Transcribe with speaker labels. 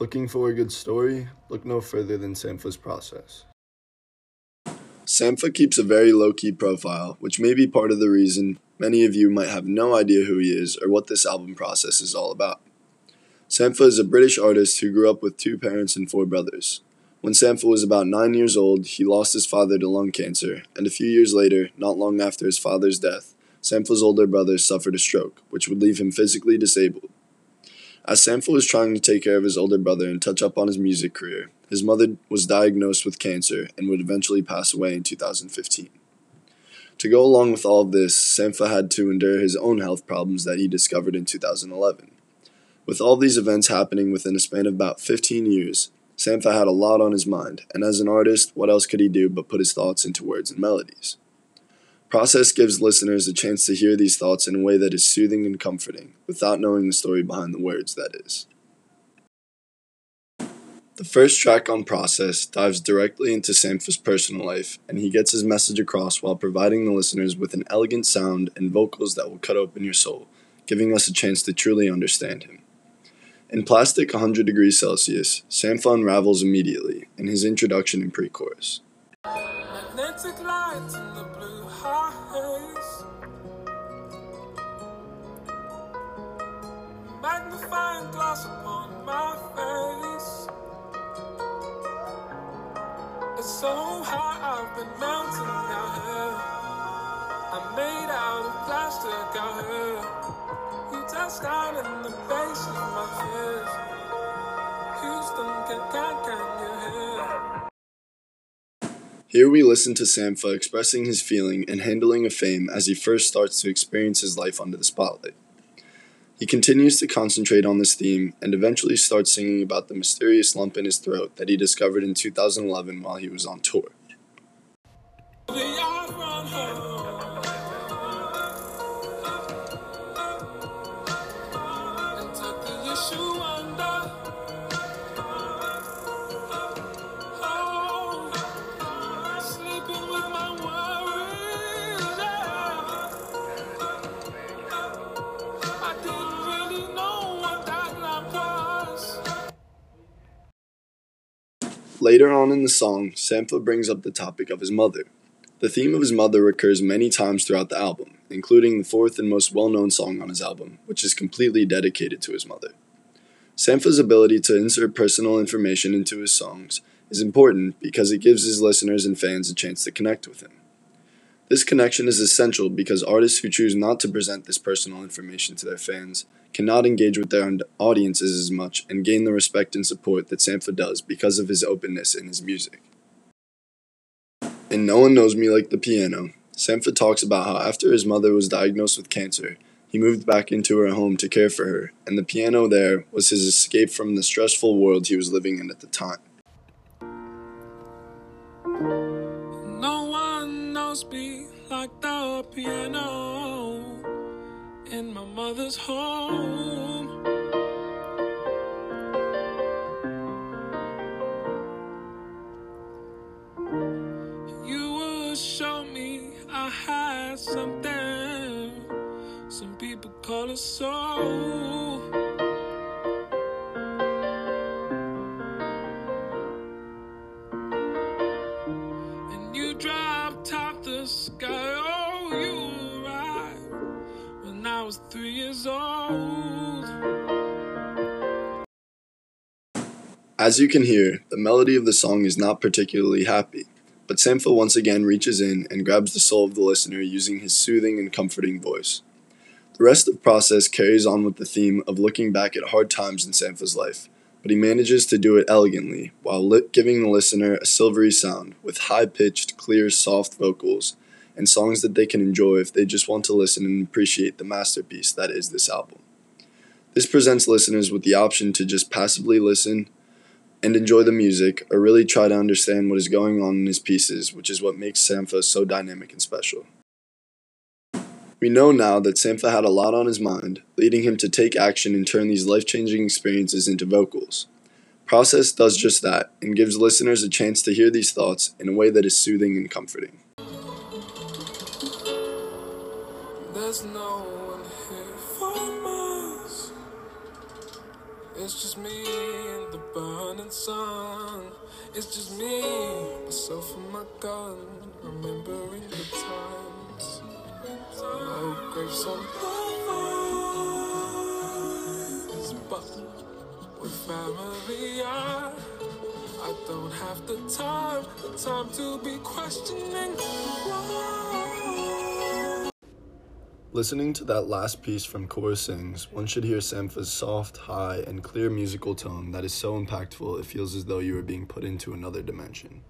Speaker 1: Looking for a good story? Look no further than Sampha's process.
Speaker 2: Sampha keeps a very low key profile, which may be part of the reason many of you might have no idea who he is or what this album process is all about. Sampha is a British artist who grew up with two parents and four brothers. When Sampha was about nine years old, he lost his father to lung cancer, and a few years later, not long after his father's death, Sampha's older brother suffered a stroke, which would leave him physically disabled. As Sampha was trying to take care of his older brother and touch up on his music career, his mother was diagnosed with cancer and would eventually pass away in 2015. To go along with all of this, Sampha had to endure his own health problems that he discovered in 2011. With all these events happening within a span of about 15 years, Sampha had a lot on his mind, and as an artist, what else could he do but put his thoughts into words and melodies? Process gives listeners a chance to hear these thoughts in a way that is soothing and comforting, without knowing the story behind the words, that is. The first track on Process dives directly into Sampha's personal life, and he gets his message across while providing the listeners with an elegant sound and vocals that will cut open your soul, giving us a chance to truly understand him. In Plastic 100 degrees Celsius, Sampha unravels immediately in his introduction and pre chorus. Magnifying glass upon my face. It's so high I've been melting out here. I'm made out of plastic out here. You touched down in the base of my fears. Houston, can, can, can you? Here we listen to Sampha expressing his feeling and handling of fame as he first starts to experience his life under the spotlight. He continues to concentrate on this theme and eventually starts singing about the mysterious lump in his throat that he discovered in 2011 while he was on tour. Later on in the song, Sampha brings up the topic of his mother. The theme of his mother recurs many times throughout the album, including the fourth and most well known song on his album, which is completely dedicated to his mother. Sampha's ability to insert personal information into his songs is important because it gives his listeners and fans a chance to connect with him. This connection is essential because artists who choose not to present this personal information to their fans cannot engage with their audiences as much and gain the respect and support that Sampha does because of his openness in his music. In No One Knows Me Like the Piano, Sampha talks about how after his mother was diagnosed with cancer, he moved back into her home to care for her, and the piano there was his escape from the stressful world he was living in at the time. Knows me like the piano in my mother's home. You would show me I had something. Some people call it soul. As you can hear, the melody of the song is not particularly happy, but Sampha once again reaches in and grabs the soul of the listener using his soothing and comforting voice. The rest of the process carries on with the theme of looking back at hard times in Sampha's life, but he manages to do it elegantly while giving the listener a silvery sound with high pitched, clear, soft vocals and songs that they can enjoy if they just want to listen and appreciate the masterpiece that is this album. This presents listeners with the option to just passively listen and enjoy the music, or really try to understand what is going on in his pieces, which is what makes Sampha so dynamic and special. We know now that Sampha had a lot on his mind, leading him to take action and turn these life changing experiences into vocals. Process does just that and gives listeners a chance to hear these thoughts in a way that is soothing and comforting. There's no one here for.
Speaker 3: It's just me and the burning sun. It's just me, myself and my gun, remembering the times. No graves on the but with family, I, I don't have the time, the time to be questioning. Why.
Speaker 2: Listening to that last piece from Kora Sings, one should hear Sampha's soft, high, and clear musical tone that is so impactful it feels as though you are being put into another dimension.